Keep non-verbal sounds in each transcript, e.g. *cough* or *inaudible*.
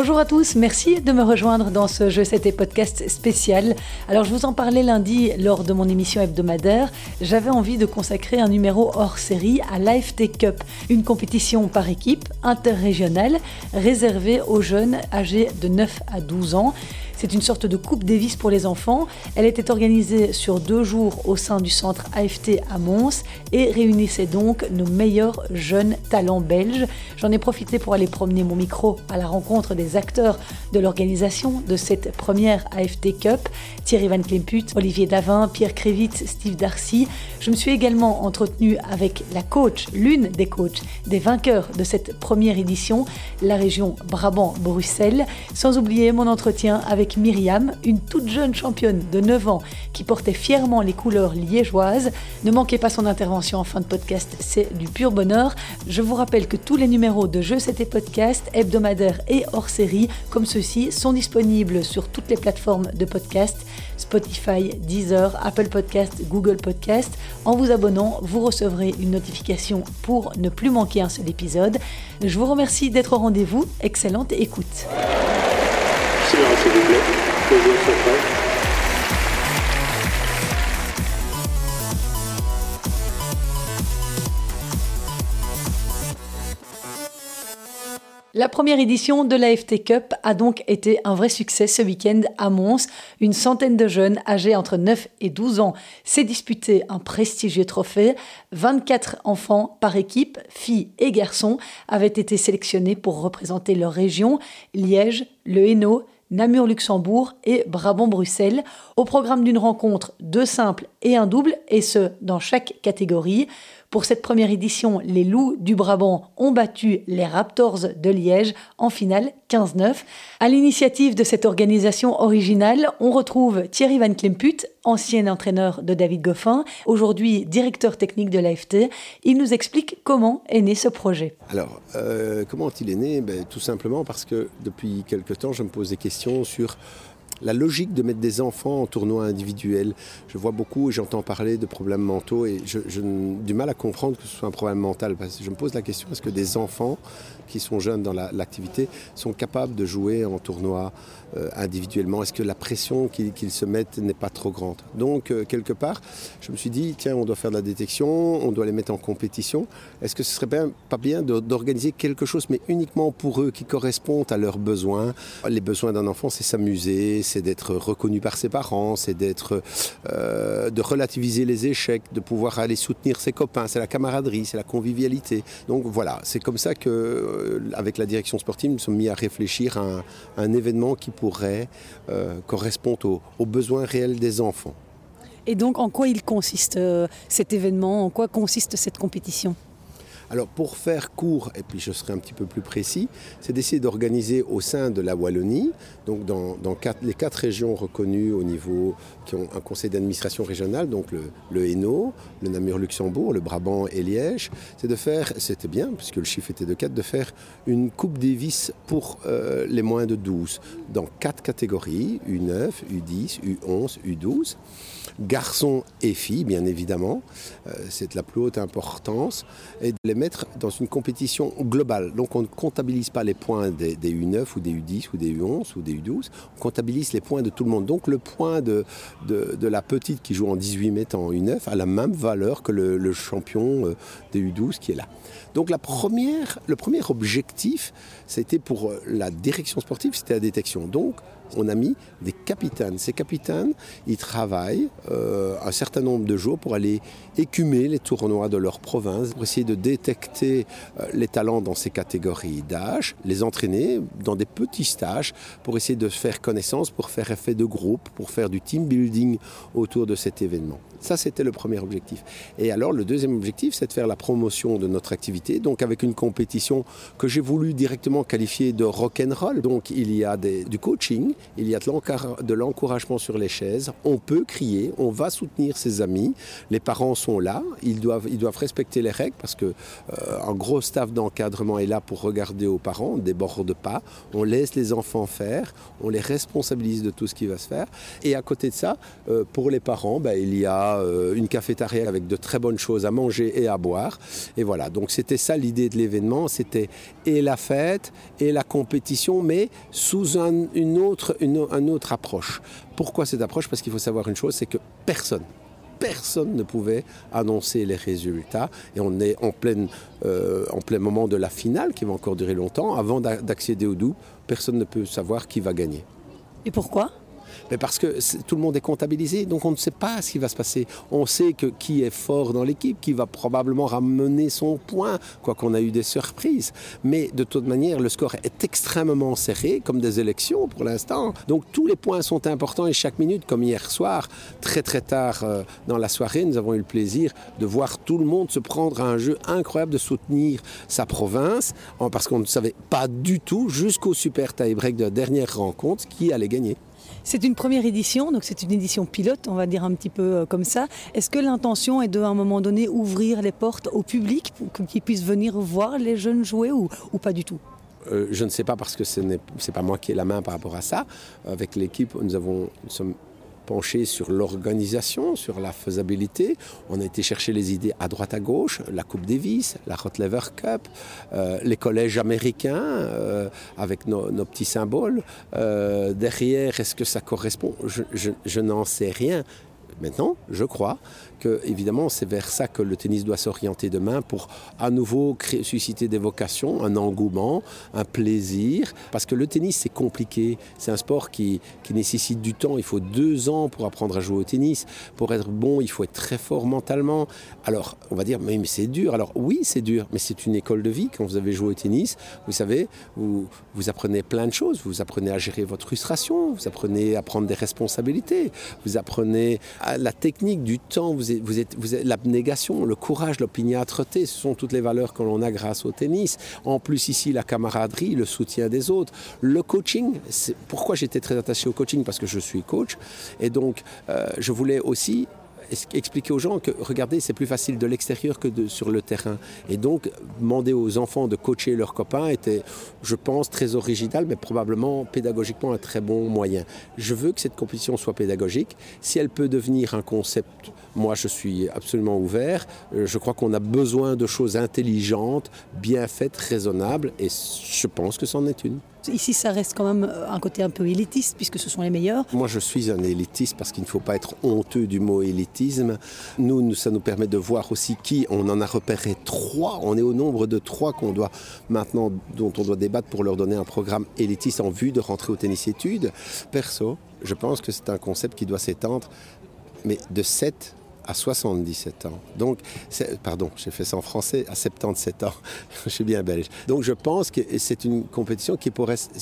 Bonjour à tous, merci de me rejoindre dans ce Jeu C'était podcast spécial. Alors je vous en parlais lundi lors de mon émission hebdomadaire, j'avais envie de consacrer un numéro hors série à l'AFT Cup, une compétition par équipe interrégionale réservée aux jeunes âgés de 9 à 12 ans. C'est une sorte de Coupe Davis pour les enfants. Elle était organisée sur deux jours au sein du centre AFT à Mons et réunissait donc nos meilleurs jeunes talents belges. J'en ai profité pour aller promener mon micro à la rencontre des acteurs de l'organisation de cette première AFT Cup. Thierry Van Klemput, Olivier Davin, Pierre Krevitz, Steve Darcy. Je me suis également entretenu avec la coach, l'une des coachs des vainqueurs de cette première édition, la région Brabant-Bruxelles, sans oublier mon entretien avec Myriam, une toute jeune championne de 9 ans qui portait fièrement les couleurs liégeoises. Ne manquez pas son intervention en fin de podcast, c'est du pur bonheur. Je vous rappelle que tous les numéros de Jeux C'était Podcast, hebdomadaires et hors série, comme ceux-ci, sont disponibles sur toutes les plateformes de podcast Spotify, Deezer, Apple Podcast, Google Podcast. En vous abonnant, vous recevrez une notification pour ne plus manquer un seul épisode. Je vous remercie d'être au rendez-vous. Excellente écoute. La première édition de l'AFT Cup a donc été un vrai succès ce week-end à Mons. Une centaine de jeunes âgés entre 9 et 12 ans s'est disputé un prestigieux trophée. 24 enfants par équipe, filles et garçons, avaient été sélectionnés pour représenter leur région, Liège, le Hainaut, Namur-Luxembourg et Brabant-Bruxelles, au programme d'une rencontre, deux simples et un double, et ce, dans chaque catégorie. Pour cette première édition, les Loups du Brabant ont battu les Raptors de Liège en finale 15-9. À l'initiative de cette organisation originale, on retrouve Thierry Van Klemput, ancien entraîneur de David Goffin, aujourd'hui directeur technique de l'AFT. Il nous explique comment est né ce projet. Alors, euh, comment il est né? Ben, Tout simplement parce que depuis quelque temps, je me pose des questions sur la logique de mettre des enfants en tournoi individuel. Je vois beaucoup et j'entends parler de problèmes mentaux et j'ai du mal à comprendre que ce soit un problème mental. Je me pose la question, est-ce que des enfants qui sont jeunes dans l'activité sont capables de jouer en tournoi euh, individuellement Est-ce que la pression qu'ils se mettent n'est pas trop grande? Donc, euh, quelque part, je me suis dit, tiens, on doit faire de la détection, on doit les mettre en compétition. Est-ce que ce serait pas bien d'organiser quelque chose, mais uniquement pour eux, qui correspondent à leurs besoins? Les besoins d'un enfant, c'est s'amuser, c'est d'être reconnu par ses parents, c'est d'être, euh, de relativiser les échecs, de pouvoir aller soutenir ses copains, c'est la camaraderie, c'est la convivialité. Donc voilà, c'est comme ça que euh, avec la direction sportive, nous sommes mis à réfléchir à un, événement qui pourrait euh, correspondre aux, besoins réels des enfants. Et donc, en quoi il consiste euh, cet événement? En quoi consiste cette compétition? Alors pour faire court, et puis je serai un petit peu plus précis, c'est d'essayer d'organiser au sein de la Wallonie, donc dans, les quatre régions reconnues au niveau, qui ont un conseil d'administration régional, donc le, le Hainaut, le Namur-Luxembourg, le Brabant et Liège, c'est de faire, c'était bien, puisque le chiffre était de 4, de faire une Coupe Davis pour euh, les moins de 12, dans quatre catégories, U9, U10, U11, U12 garçons et filles, bien évidemment. Euh, c'est de la plus haute importance. Et de les mettre dans une compétition globale. Donc on ne comptabilise pas les points des, U9 ou des U10 ou des U11 ou des U12. On comptabilise les points de tout le monde. Donc le point de, la petite qui joue en 18 mètres en U9 a la même valeur que le, champion euh, des U12 qui est là. Donc la le premier objectif, c'était pour euh, la direction sportive, c'était la détection. Donc on a mis des capitaines. Ces capitaines, ils travaillent euh, un certain nombre de jours pour aller écumer les tournois de leur province, pour essayer de détecter euh, les talents dans ces catégories d'âge, les entraîner dans des petits stages pour essayer de faire connaissance, pour faire effet de groupe, pour faire du team building autour de cet événement. Ça, c'était le premier objectif. Et alors, le deuxième objectif, c'est de faire la promotion de notre activité, donc avec une compétition que j'ai voulu directement qualifier de rock and roll. Donc, il y a du coaching, il y a de l'encouragement sur les chaises. On peut crier, on va soutenir ses amis. Les parents sont là, ils doivent, respecter les règles parce que euh, un gros staff d'encadrement est là pour regarder aux parents, on ne déborde pas, on laisse les enfants faire, on les responsabilise de tout ce qui va se faire. Et à côté de ça, euh, pour les parents, ben, il y a euh, une cafétéria avec de très bonnes choses à manger et à boire. Et voilà, donc c'était ça l'idée de l'événement, c'était et la fête et la compétition, mais sous une, autre, une, autre approche. Pourquoi cette approche? Parce qu'il faut savoir une chose, c'est que personne, personne ne pouvait annoncer les résultats. Et on est en, euh, en plein moment de la finale, qui va encore durer longtemps. Avant d'accéder au doux, personne ne peut savoir qui va gagner. Et pourquoi? Mais parce que tout le monde est comptabilisé, donc on ne sait pas ce qui va se passer. On sait que qui est fort dans l'équipe, qui va probablement ramener son point, quoi qu'on a eu des surprises. Mais de toute manière, le score est extrêmement serré, comme des élections pour l'instant. Donc tous les points sont importants et chaque minute, comme hier soir, très très tard euh, dans la soirée, nous avons eu le plaisir de voir tout le monde se prendre à un jeu incroyable de soutenir sa province, parce qu'on ne savait pas du tout jusqu'au super tie-break de la dernière rencontre qui allait gagner. C'est une première édition, donc c'est une édition pilote, on va dire un petit peu euh, comme ça. Est-ce que l'intention est de, un moment donné, ouvrir les portes au public pour qu'ils puissent venir voir les jeunes jouer ou, pas du tout? Euh, je ne sais pas parce que ce n'est pas moi qui ai la main par rapport à ça. Avec l'équipe, nous, avons, nous sommes penché sur l'organisation, sur la faisabilité. On a été chercher les idées à droite à gauche, la Coupe Davis, la Lever Cup, euh, les collèges américains euh, avec nos, petits symboles. Euh, derrière, est-ce que ça correspond? Je n'en sais rien. Maintenant, je crois que évidemment c'est vers ça que le tennis doit s'orienter demain pour à nouveau susciter des vocations, un engouement, un plaisir. Parce que le tennis c'est compliqué, c'est un sport qui, nécessite du temps. Il faut deux ans pour apprendre à jouer au tennis. Pour être bon, il faut être très fort mentalement. Alors on va dire mais, c'est dur. Alors oui c'est dur, mais c'est une école de vie. Quand vous avez joué au tennis, vous savez, vous, apprenez plein de choses. Vous apprenez à gérer votre frustration, vous apprenez à prendre des responsabilités, vous apprenez la technique du temps. Vous êtes, vous êtes, l'abnégation, le courage, l'opiniâtreté, ce sont toutes les valeurs que l'on a grâce au tennis. En plus ici, la camaraderie, le soutien des autres, le coaching. C'est pourquoi j'étais très attaché au coaching parce que je suis coach et donc euh, je voulais aussi expliquer aux gens que, regardez, c'est plus facile de l'extérieur que de, sur le terrain. Et donc, demander aux enfants de coacher leurs copains était, je pense, très original, mais probablement pédagogiquement un très bon moyen. Je veux que cette compétition soit pédagogique. Si elle peut devenir un concept, moi, je suis absolument ouvert. Euh, je crois qu'on a besoin de choses intelligentes, bien faites, raisonnables, et je pense que c'en est une. Ici, ça reste quand même euh, un côté un peu élitiste, puisque ce sont les meilleurs. Moi, je suis un élitiste parce qu'il ne faut pas être honteux du mot élitisme. Nous, ça nous permet de voir aussi qui. On en a repéré trois. On est au nombre de trois qu'on doit maintenant, dont on doit débattre pour leur donner un programme élitiste en vue de rentrer au tennis études. Perso, je pense que c'est un concept qui doit s'étendre, mais de 7 à 77 ans. Donc, pardon, j'ai fait ça en français, à 77 ans. *laughs* je suis bien belge. Donc, je pense que c'est une compétition qui,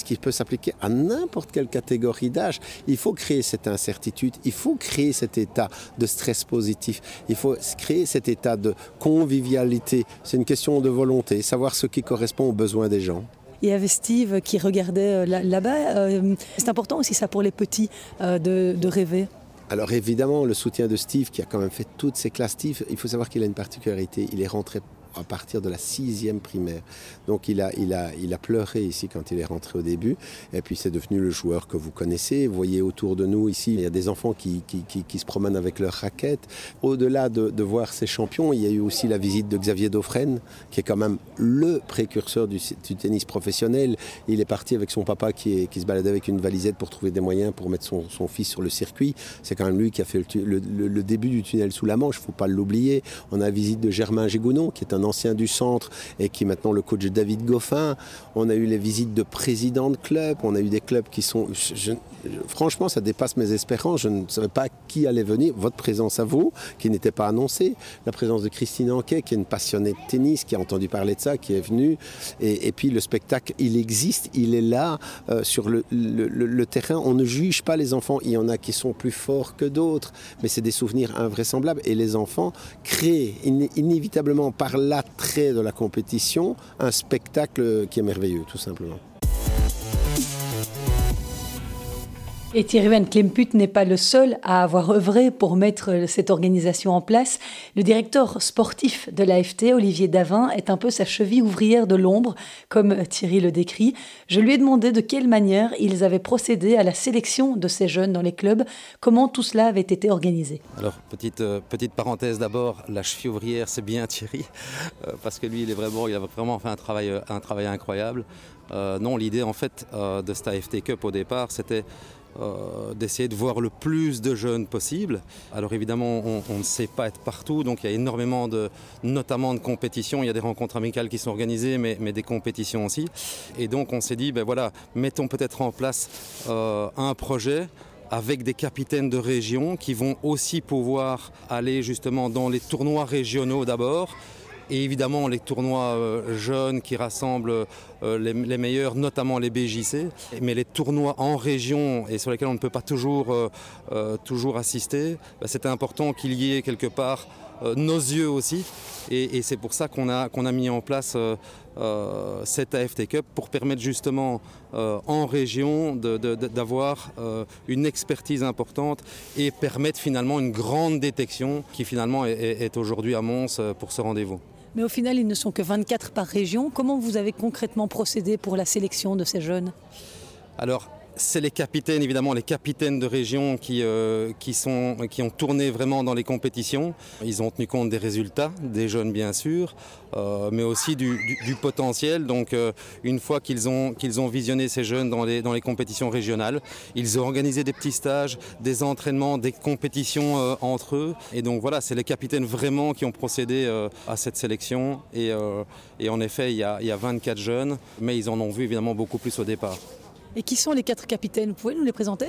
qui peut s'appliquer à n'importe quelle catégorie d'âge. Il faut créer cette incertitude, il faut créer cet état de stress positif, il faut créer cet état de convivialité. C'est une question de volonté, savoir ce qui correspond aux besoins des gens. Il y avait Steve qui regardait euh, là-bas. Euh, c'est important aussi ça pour les petits euh, de rêver. Alors évidemment, le soutien de Steve, qui a quand même fait toutes ses classes, Steve, il faut savoir qu'il a une particularité. Il est rentré à partir de la sixième primaire. Donc il a, il, a, il a pleuré ici quand il est rentré au début. Et puis c'est devenu le joueur que vous connaissez. Vous voyez autour de nous ici, il y a des enfants qui, qui, qui, se promènent avec leurs raquettes. Au-delà de, de, voir ces champions, il y a eu aussi la visite de Xavier Dauphren, qui est quand même le précurseur du, tennis professionnel. Il est parti avec son papa qui, qui, se baladait avec une valisette pour trouver des moyens pour mettre son, son fils sur le circuit. C'est quand même lui qui a fait le, début du tunnel sous la Manche, il ne faut pas l'oublier. On a la visite de Germain Gégounon, qui est un ancien du centre et qui est maintenant le coach David Goffin. On a eu les visites de présidents de clubs, on a eu des clubs qui sont... franchement, ça dépasse mes espérances. Je ne savais pas qui allait venir. Votre présence à vous, qui n'était pas annoncée. La présence de Christine Anquet, qui est une passionnée de tennis, qui a entendu parler de ça, qui est venue. Et, puis le spectacle, il existe, il est là euh, sur le, le, terrain. On ne juge pas les enfants. Il y en a qui sont plus forts que d'autres, mais c'est des souvenirs invraisemblables. Et les enfants créent inévitablement par là de la compétition un spectacle qui est merveilleux, tout simplement. Et Thierry Van Klemput n'est pas le seul à avoir œuvré pour mettre cette organisation en place. Le directeur sportif de l'AFT, Olivier Davin, est un peu sa cheville ouvrière de l'ombre, comme Thierry le décrit. Je lui ai demandé de quelle manière ils avaient procédé à la sélection de ces jeunes dans les clubs, comment tout cela avait été organisé? Alors, petite, euh, petite parenthèse d'abord, la cheville ouvrière, c'est bien Thierry, euh, parce que lui, il, est vraiment, il a vraiment fait un travail, euh, un travail incroyable. non, l'idée en fait de cette AFT Cup au départ, c'était euh, d'essayer de voir le plus de jeunes possible. Alors évidemment, on, ne sait pas être partout, donc il y a énormément de, notamment de compétitions. Il y a des rencontres amicales qui sont organisées, mais, des compétitions aussi. Et donc on s'est dit, ben voilà, mettons peut-être en place euh, un projet avec des capitaines de région qui vont aussi pouvoir aller justement dans les tournois régionaux d'abord, et évidemment les tournois euh, jeunes qui rassemblent euh, les, meilleurs, notamment les BJC. Mais les tournois en région et sur lesquels on ne peut pas toujours, euh, toujours assister, bah, c'était important qu'il y ait quelque part nos yeux aussi. Et, c'est pour ça qu'on a, a mis en place cette AFT Cup pour permettre justement en région d'avoir une expertise importante et permettre finalement une grande détection qui finalement est aujourd'hui à Mons pour ce rendez-vous. Mais au final, ils ne sont que 24 par région. Comment vous avez concrètement procédé pour la sélection de ces jeunes? C'est les capitaines, évidemment, les capitaines de région qui, euh, qui, sont, qui ont tourné vraiment dans les compétitions. Ils ont tenu compte des résultats, des jeunes bien sûr, euh, mais aussi du, potentiel. Donc euh, une fois qu'ils ont, qu'ils ont visionné ces jeunes dans les, dans les compétitions régionales, ils ont organisé des petits stages, des entraînements, des compétitions entre eux. Et donc voilà, c'est les capitaines vraiment qui ont procédé à cette sélection. Et, et en effet, il y, a, il y a 24 jeunes, mais ils en ont vu évidemment beaucoup plus au départ. Et qui sont les quatre capitaines? Vous pouvez nous les présenter?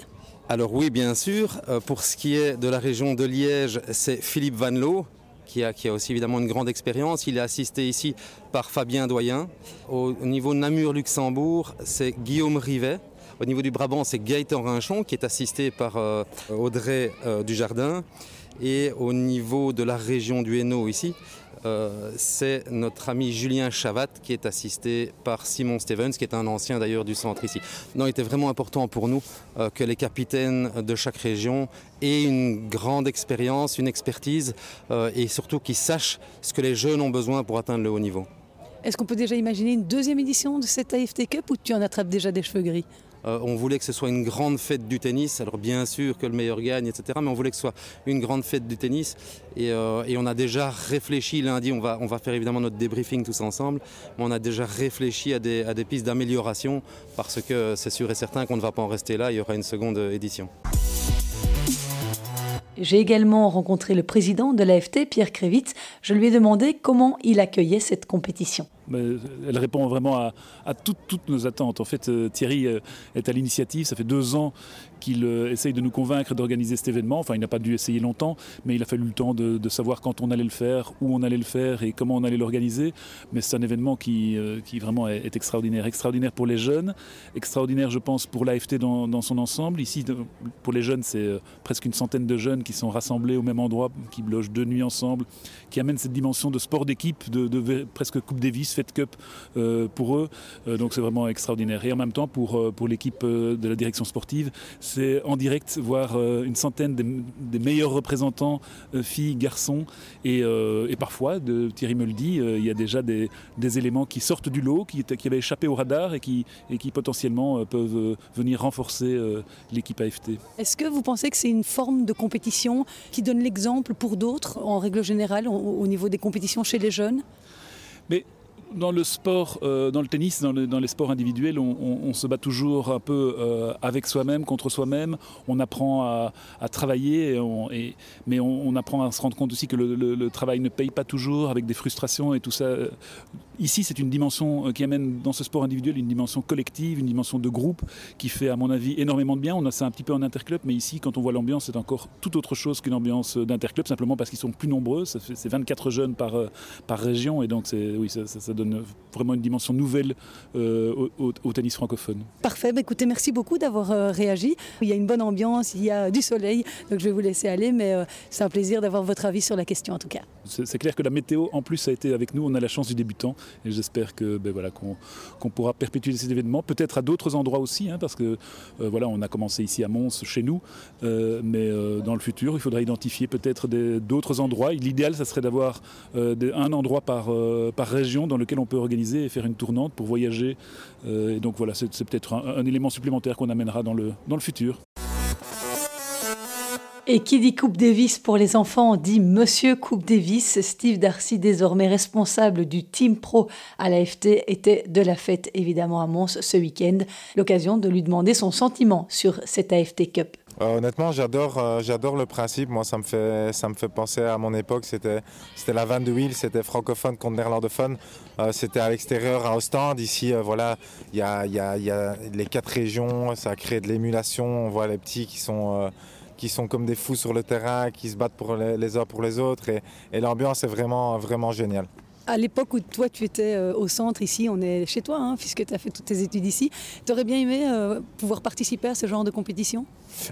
Alors oui, bien sûr. Euh, pour ce qui est de la région de Liège, c'est Philippe Van Loo. Qui a, qui a, aussi évidemment une grande expérience. Il est assisté ici par Fabien Doyen. Au niveau Namur-Luxembourg, c'est Guillaume Rivet. Au niveau du Brabant, c'est Gaëtan Rinchon qui est assisté par euh, Audrey euh, Dujardin. Et au niveau de la région du Hainaut ici, euh, c'est notre ami Julien Chavat qui est assisté par Simon Stevens, qui est un ancien d'ailleurs du centre ici. Il était vraiment important pour nous euh, que les capitaines de chaque région aient une grande expérience, une expertise euh, et surtout qu'ils sachent ce que les jeunes ont besoin pour atteindre le haut niveau. Est-ce qu'on peut déjà imaginer une deuxième édition de cette AFT Cup ou tu en attrapes déjà des cheveux gris? Euh, on voulait que ce soit une grande fête du tennis. Alors bien sûr que le meilleur gagne, etc. Mais on voulait que ce soit une grande fête du tennis. Et, euh, on a déjà réfléchi lundi, on va, on va faire évidemment notre débriefing tous ensemble, mais on a déjà réfléchi à des, à des pistes d'amélioration parce que c'est sûr et certain qu'on ne va pas en rester là, il y aura une seconde édition. J'ai également rencontré le président de l'AFT, Pierre Krevitz. Je lui ai demandé comment il accueillait cette compétition elle répond vraiment à, toutes, nos attentes. En fait, euh, Thierry euh, est à l'initiative. Ça fait deux ans qu'il euh, essaye de nous convaincre d'organiser cet événement. Enfin, il n'a pas dû essayer longtemps, mais il a fallu le temps de, savoir quand on allait le faire, où on allait le faire et comment on allait l'organiser. Mais c'est un événement qui, vraiment est, extraordinaire. Extraordinaire pour les jeunes, extraordinaire, je pense, pour l'AFT dans, son ensemble. Ici, pour les jeunes, c'est presque une centaine de jeunes qui sont rassemblés au même endroit, qui logent deux nuits ensemble, qui amènent cette dimension de sport d'équipe, de, de, presque Coupe Davis Fed Cup euh, pour eux. Euh, donc c'est vraiment extraordinaire. Et en même temps, pour, euh, pour l'équipe de la direction sportive, c'est en direct voir une centaine des, meilleurs représentants, filles, garçons. Et, et, parfois, de, Thierry me le dit, il y a déjà des, des, éléments qui sortent du lot, qui, qui avaient échappé au radar et qui, et qui potentiellement peuvent venir renforcer l'équipe AFT. Est-ce que vous pensez que c'est une forme de compétition qui donne l'exemple pour d'autres, en règle générale, au, au niveau des compétitions chez les jeunes? Mais dans le sport, euh, dans le tennis, dans, les sports individuels, on, se bat toujours un peu euh, avec soi-même, contre soi-même. On apprend à, travailler, mais on, apprend à se rendre compte aussi que le, travail ne paye pas toujours, avec des frustrations et tout ça. Ici, c'est une dimension euh, qui amène dans ce sport individuel une dimension collective, une dimension de groupe qui fait, à mon avis, énormément de bien. On a ça un petit peu en interclub, mais ici, quand on voit l'ambiance, c'est encore tout autre chose qu'une ambiance d'interclub, simplement parce qu'ils sont plus nombreux. C'est 24 jeunes par, par région, et donc oui, ça, ça donne vraiment une dimension nouvelle euh, au, tennis francophone. Parfait, bah, écoutez, merci beaucoup d'avoir euh, réagi. Il y a une bonne ambiance, il y a du soleil, donc je vais vous laisser aller, mais euh, c'est un plaisir d'avoir votre avis sur la question en tout cas. C'est clair que la météo en plus a été avec nous, on a la chance du débutant et j'espère que ben, voilà, qu'on pourra perpétuer ces événements, peut-être à d'autres endroits aussi, hein, parce que voilà, on a commencé ici à Mons, chez nous, mais dans le futur, il faudra identifier peut-être d'autres endroits. L'idéal, ça serait d'avoir un endroit par, par région dans lequel on peut organiser et faire une tournante pour voyager. Euh, et donc voilà, c'est peut-être un, élément supplémentaire qu'on amènera dans le, dans le futur. Et qui dit Coupe Davis pour les enfants dit Monsieur Coupe Davis. Steve Darcy, désormais responsable du Team Pro à l'AFT, était de la fête évidemment à Mons ce week-end. L'occasion de lui demander son sentiment sur cette AFT Cup. Euh, honnêtement, j'adore, euh, j'adore le principe. Moi, ça me fait, ça me fait penser à mon époque. C'était, c'était la Van de Wheel, c'était francophone contre néerlandophone. Euh, c'était à l'extérieur, à Ostende. Ici, voilà, il y a, y, a, y a, les quatre régions. Ça crée de l'émulation. On voit les petits qui sont qui sont comme des fous sur le terrain, qui se battent pour les, les uns pour les autres. Et, et l'ambiance est vraiment, vraiment géniale à l'époque où toi tu étais euh, au centre, ici on est chez toi, hein, puisque tu as fait toutes tes études ici, tu aurais bien aimé euh, pouvoir participer à ce genre de compétition?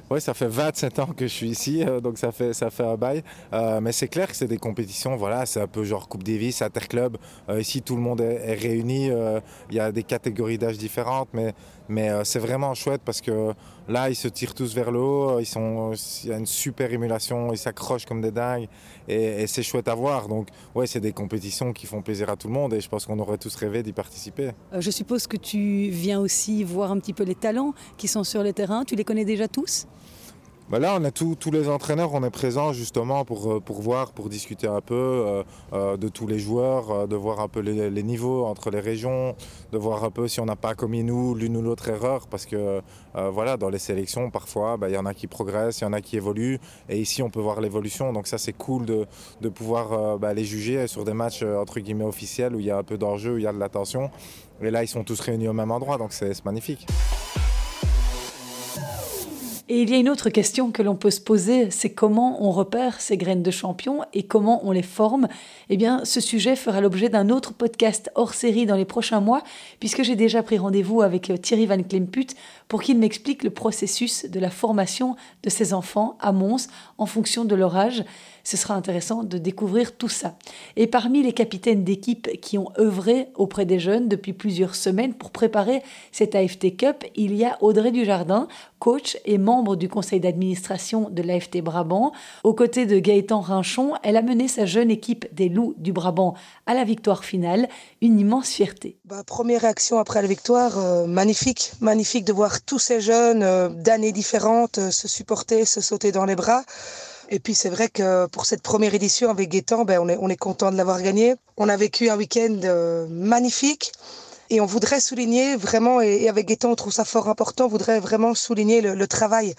Oui, ça fait 27 ans que je suis ici, euh, donc ça fait, ça fait un bail. mais c'est clair que c'est des compétitions, voilà, c'est un peu genre Coupe Davis, Interclub. ici tout le monde est, réuni, il y a des catégories d'âge différentes, mais, mais c'est vraiment chouette parce que là ils se tirent tous vers le haut, ils sont, il y a une super émulation, ils s'accrochent comme des dingues et, c'est chouette à voir. Donc ouais, c'est des compétitions qui font plaisir à tout le monde et je pense qu'on aurait tous rêvé d'y participer. Euh, je suppose que tu viens aussi voir un petit peu les talents qui sont sur le terrain. Tu les connais déjà tous? Bah là, on a tous les entraîneurs, on est présents justement pour, euh, voir, pour discuter un peu euh, euh, de tous les joueurs, de voir un peu les, niveaux entre les régions, de voir un peu si on n'a pas commis nous l'une ou l'autre erreur, parce que voilà, dans les sélections, parfois, bah, il y en a qui progressent, il y en a qui évoluent, et ici, on peut voir l'évolution. Donc ça, c'est cool de, de pouvoir bah, les juger sur des matchs entre guillemets officiels où il y a un peu d'enjeu, où il y a de l'attention. Et là, ils sont tous réunis au même endroit, donc c'est magnifique. Et il y a une autre question que l'on peut se poser, c'est comment on repère ces graines de champion et comment on les forme. Eh bien, ce sujet fera l'objet d'un autre podcast hors série dans les prochains mois, puisque j'ai déjà pris rendez-vous avec euh, Thierry Van Klemput pour qu'il m'explique le processus de la formation de ces enfants à Mons en fonction de leur âge ce sera intéressant de découvrir tout ça. Et parmi les capitaines d'équipe qui ont œuvré auprès des jeunes depuis plusieurs semaines pour préparer cette AFT Cup, il y a Audrey Dujardin, coach et membre du conseil d'administration de l'AFT Brabant. Aux côtés de Gaëtan Rinchon, elle a mené sa jeune équipe des Loups du Brabant à la victoire finale, une immense fierté. Bah, première réaction après la victoire, euh, magnifique, magnifique de voir tous ces jeunes euh, d'années différentes euh, se supporter, se sauter dans les bras. Et puis c'est vrai que pour cette première édition avec Gaëtan, ben, on, est, on est content de l'avoir gagné. On a vécu un week-end euh, magnifique. Et on voudrait souligner vraiment, et, avec Gaëtan, on trouve ça fort important, on voudrait vraiment souligner le, travail,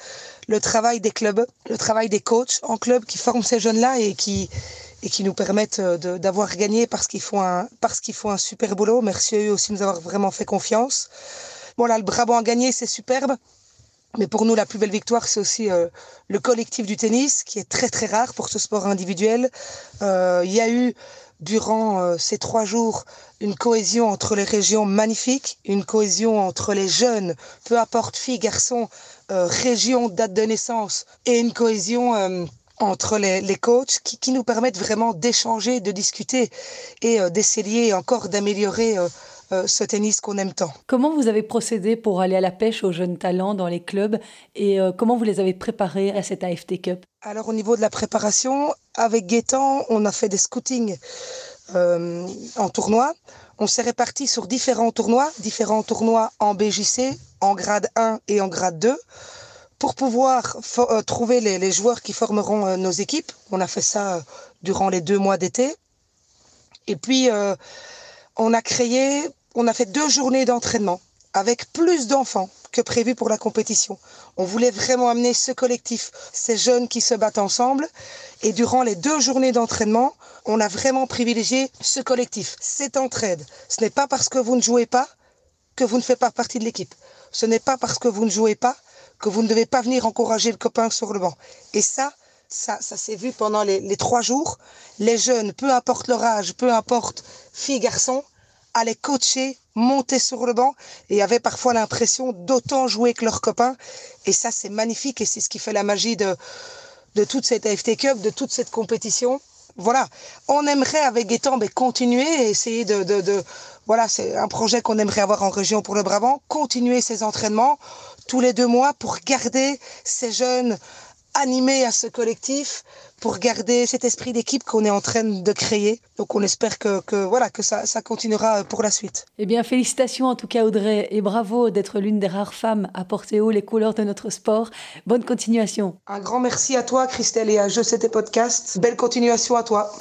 le travail des clubs, le travail des coachs en club qui forment ces jeunes-là et qui, et qui nous permettent d'avoir gagné parce qu'ils font un, parce qu'ils font un super boulot. Merci à eux aussi de nous avoir vraiment fait confiance. Bon là, le Brabant a gagné, c'est superbe. Mais pour nous, la plus belle victoire, c'est aussi euh, le collectif du tennis, qui est très très rare pour ce sport individuel. Euh, il y a eu, durant euh, ces trois jours, une cohésion entre les régions magnifiques, une cohésion entre les jeunes, peu importe filles, garçons, région, date de naissance, et une cohésion entre les, les coachs qui, qui, nous permettent vraiment d'échanger, de discuter et d'essayer encore d'améliorer ce tennis qu'on aime tant. Comment vous avez procédé pour aller à la pêche aux jeunes talents dans les clubs et euh, comment vous les avez préparés à cette AFT Cup? Alors au niveau de la préparation, avec Gaëtan, on a fait des scootings euh, en tournoi. On s'est répartis sur différents tournois, différents tournois en BJC, en grade 1 et en grade 2 pour pouvoir trouver les, les, joueurs qui formeront nos équipes. On a fait ça durant les deux mois d'été. Et puis, on a créé, on a fait deux journées d'entraînement avec plus d'enfants que prévu pour la compétition. On voulait vraiment amener ce collectif, ces jeunes qui se battent ensemble. Et durant les deux journées d'entraînement, on a vraiment privilégié ce collectif, cette entraide. Ce n'est pas parce que vous ne jouez pas que vous ne faites pas partie de l'équipe. Ce n'est pas parce que vous ne jouez pas que vous ne devez pas venir encourager le copain sur le banc. Et ça, ça, ça s'est vu pendant les, trois jours. Les jeunes, peu importe leur âge, peu importe filles, garçons, allaient coacher, monter sur le banc et avaient parfois l'impression d'autant jouer que leurs copains. Et ça, c'est magnifique et c'est ce qui fait la magie de, de toute cette AFT Cup, de toute cette compétition. Voilà, on aimerait avec Gaëtan ben, continuer et essayer de, de, de voilà, c'est un projet qu'on aimerait avoir en région pour le Brabant, continuer ces entraînements tous les deux mois pour garder ces jeunes animés à ce collectif, pour garder cet esprit d'équipe qu'on est en train de créer. Donc on espère que, que voilà que ça, ça, continuera pour la suite. Eh bien félicitations en tout cas Audrey et bravo d'être l'une des rares femmes à porter haut les couleurs de notre sport. Bonne continuation. Un grand merci à toi Christelle et à Je C'était Podcast. Belle continuation à toi.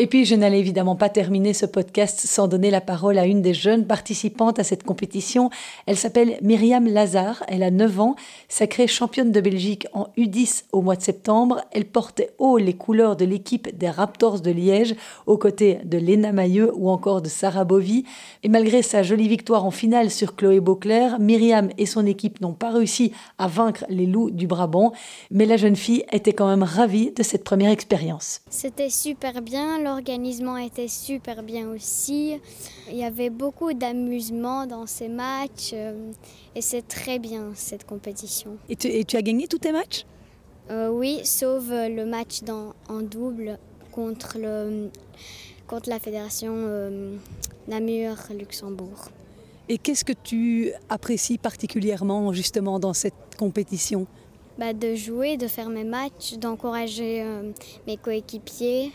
Et puis, je n'allais évidemment pas terminer ce podcast sans donner la parole à une des jeunes participantes à cette compétition. Elle s'appelle Myriam Lazare, elle a 9 ans, sacrée championne de Belgique en U10 au mois de septembre. Elle portait haut les couleurs de l'équipe des Raptors de Liège, aux côtés de Léna Mailleux ou encore de Sarah Bovy. Et malgré sa jolie victoire en finale sur Chloé Beauclerc, Myriam et son équipe n'ont pas réussi à vaincre les loups du Brabant. Mais la jeune fille était quand même ravie de cette première expérience. C'était super bien l'organisation était super bien aussi. Il y avait beaucoup d'amusement dans ces matchs euh, et c'est très bien cette compétition. Et tu, et tu as gagné tous tes matchs? Euh, Oui, sauf le match dans, en double contre, le, contre la fédération euh, Namur-Luxembourg. Et qu'est-ce que tu apprécies particulièrement justement dans cette compétition? Bah, De jouer, de faire mes matchs, d'encourager euh, mes coéquipiers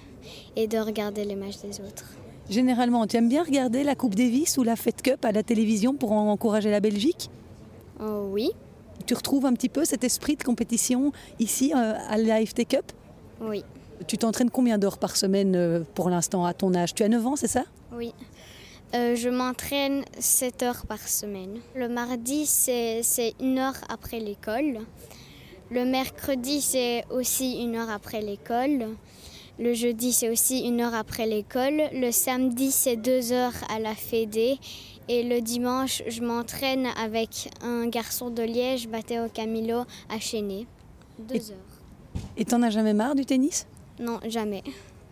et de regarder les matchs des autres. Généralement, tu aimes bien regarder la Coupe Davis ou la Fed Cup à la télévision pour encourager la Belgique? Euh, Oui. Tu retrouves un petit peu cet esprit de compétition ici euh, à la FT Cup? Oui. Tu t'entraînes combien d'heures par semaine euh, pour l'instant à ton âge? Tu as 9 ans, c'est ça? Oui. Euh, je m'entraîne 7 heures par semaine. Le mardi, c'est une heure après l'école. Le mercredi, c'est aussi une heure après l'école. Le jeudi, c'est aussi une heure après l'école. Le samedi, c'est deux heures à la Fédé. Et le dimanche, je m'entraîne avec un garçon de Liège, Matteo Camilo, à Chéné. Deux Et- heures. Et t'en as jamais marre du tennis? Non, jamais.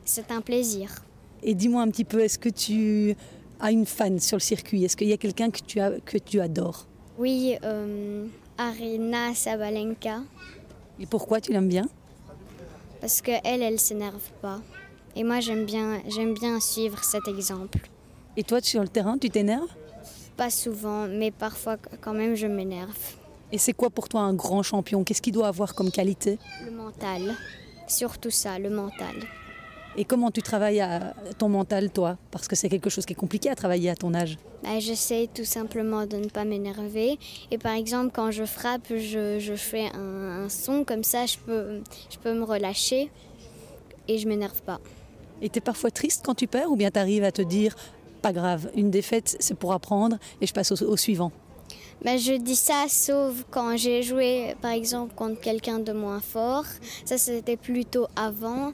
C'est un plaisir. Et dis-moi un petit peu, est-ce que tu as une fan sur le circuit? Est-ce qu'il y a quelqu'un que tu, as, que tu adores? Oui, euh, Arina Sabalenka, Et pourquoi tu l'aimes bien? Parce qu'elle, elle ne s'énerve pas. Et moi, j'aime bien, j'aime bien suivre cet exemple. Et toi, sur le terrain, tu t'énerves? Pas souvent, mais parfois quand même, je m'énerve. Et c'est quoi pour toi un grand champion? Qu'est-ce qu'il doit avoir comme qualité? Le mental, surtout ça, le mental. Et comment tu travailles à ton mental, toi? Parce que c'est quelque chose qui est compliqué à travailler à ton âge. Bah, J'essaie tout simplement de ne pas m'énerver. Et par exemple, quand je frappe, je, je fais un, un son comme ça, je peux, je peux me relâcher et je m'énerve pas. Et tu es parfois triste quand tu perds ou bien tu arrives à te dire pas grave, une défaite c'est pour apprendre et je passe au, au suivant? Bah, je dis ça sauf quand j'ai joué par exemple contre quelqu'un de moins fort. Ça c'était plutôt avant.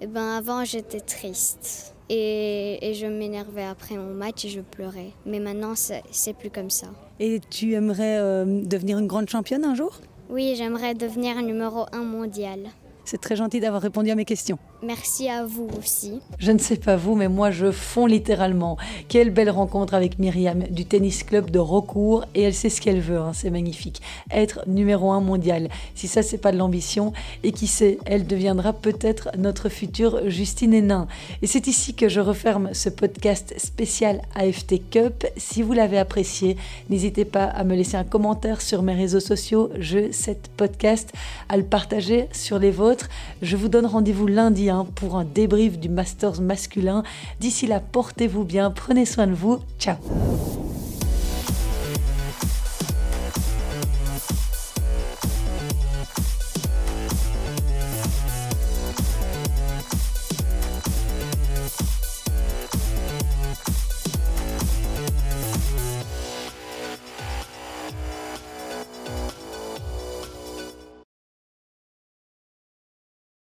Et ben avant j'étais triste et, et je m'énervais après mon match et je pleurais. Mais maintenant c'est c'est plus comme ça. Et tu aimerais euh, devenir une grande championne un jour? Oui, j'aimerais devenir numéro un mondial. C'est très gentil d'avoir répondu à mes questions. Merci à vous aussi. Je ne sais pas vous, mais moi je fonds littéralement. Quelle belle rencontre avec Myriam du tennis club de Rocourt et elle sait ce qu'elle veut, hein, c'est magnifique. Être numéro un mondial. Si ça c'est pas de l'ambition, et qui sait, elle deviendra peut-être notre future Justine Hénin. Et c'est ici que je referme ce podcast spécial AFT Cup. Si vous l'avez apprécié, n'hésitez pas à me laisser un commentaire sur mes réseaux sociaux, je cette podcast, à le partager sur les vôtres. Je vous donne rendez-vous lundi hein, pour un débrief du Masters masculin. D'ici là, portez-vous bien, prenez soin de vous. Ciao